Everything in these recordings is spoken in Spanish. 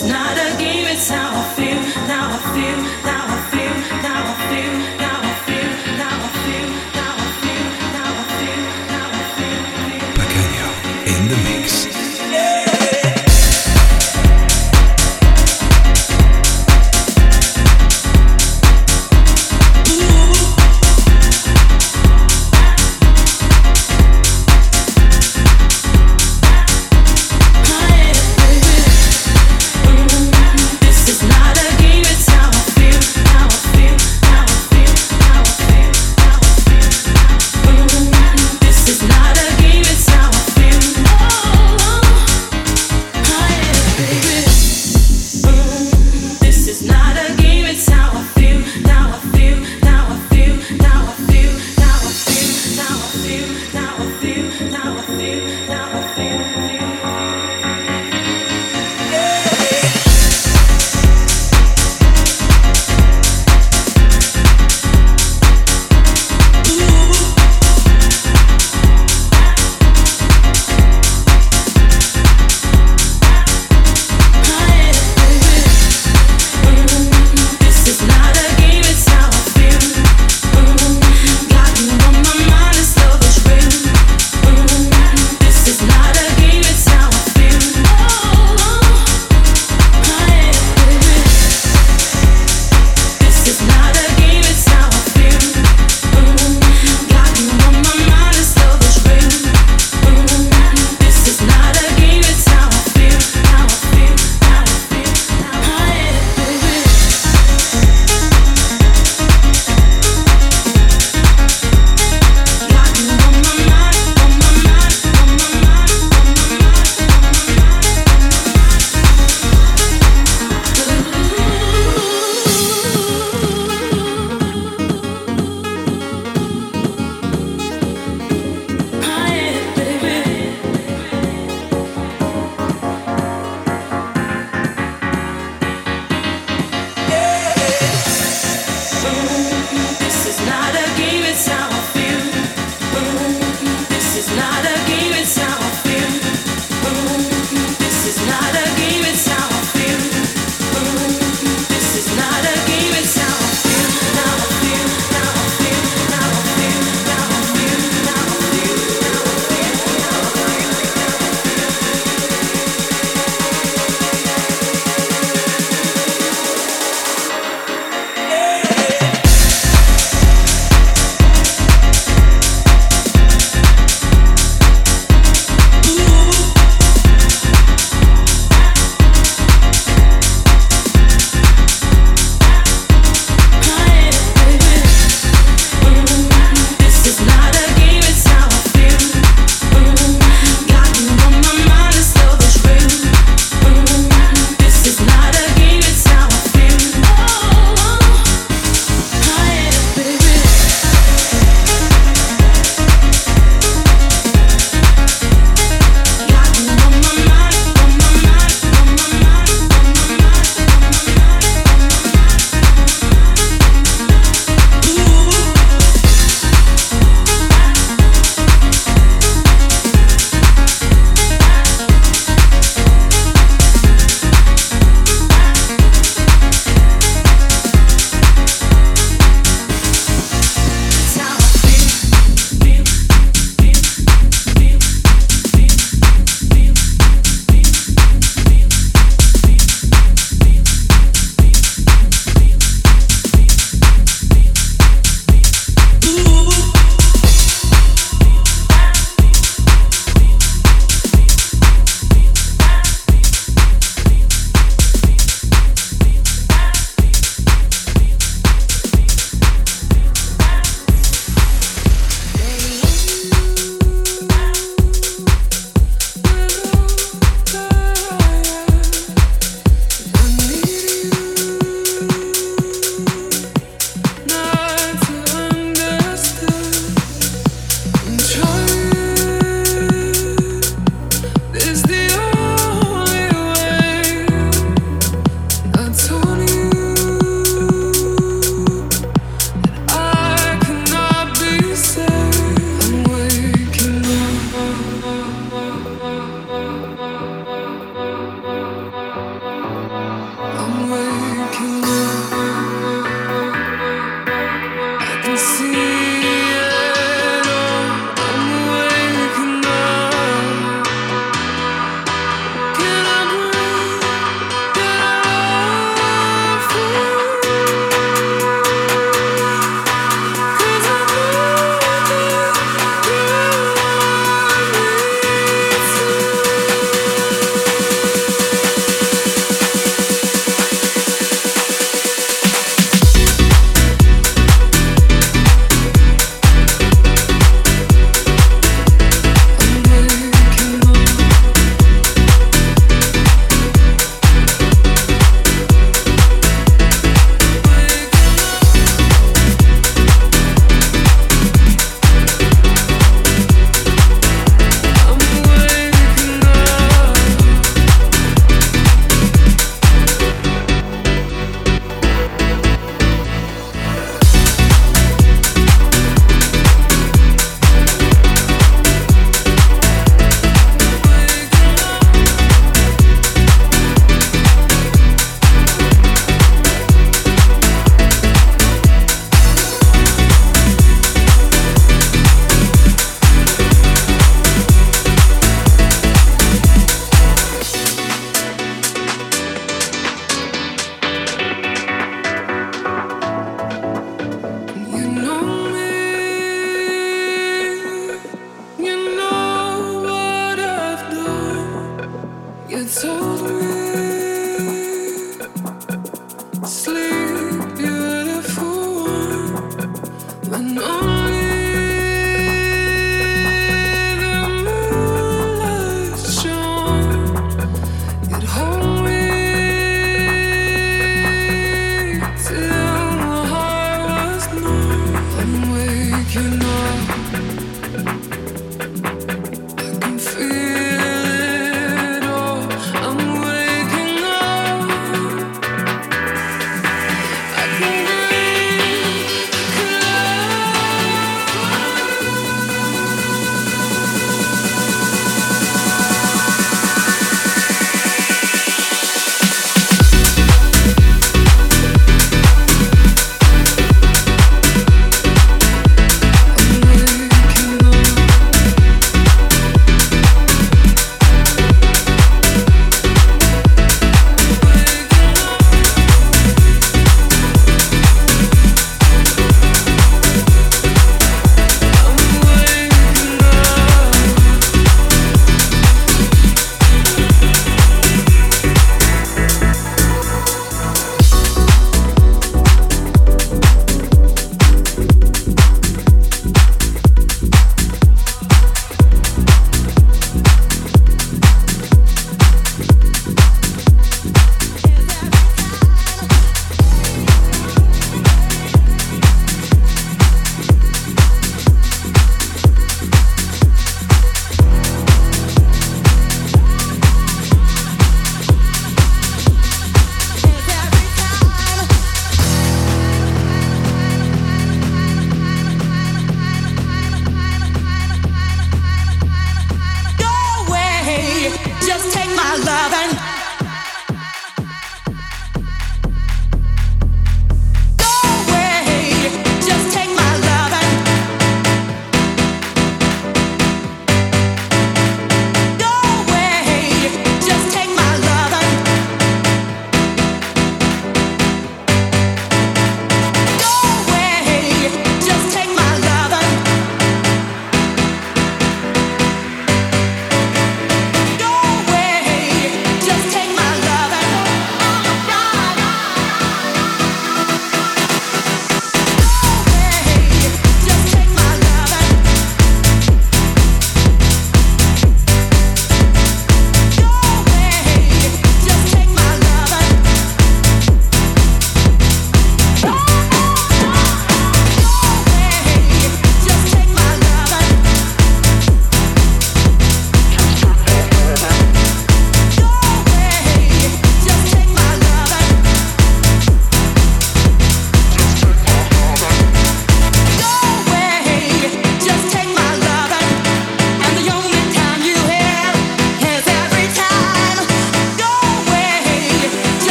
It's not a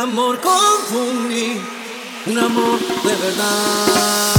Amor confundí, un amor de verdad.